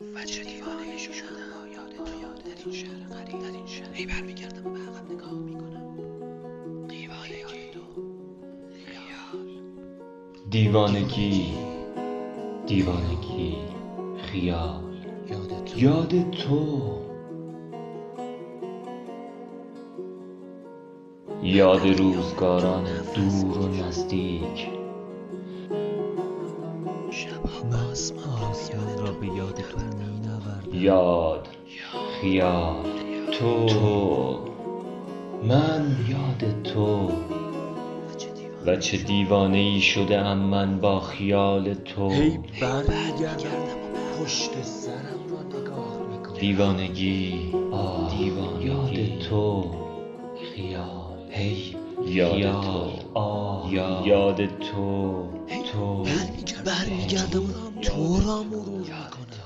و چه دیوانه شدم یاد تو یاد در این شهر غریب در این شهر. هی برمیگردم و به عقب نگاه می‌کنم. دیوانگی تو خیال. دیوانگی دیوانگی خیال. یاد تو. یاد تو. یاد روزگاران دور و نزدیک. شبها آسمان را به یاد تو می نوردم یاد خیال. تو. من یاد تو. و چه دیوانه ای شده ام من با خیال تو. هی برمیگردم و پشت سرم را نگاه می‌کنم. دیوانگی آه دیوانگی. یاد تو. خیال. هی یاد تو. آه. یاد تو. تو. برمیگردم و تو را مرور می‌کنم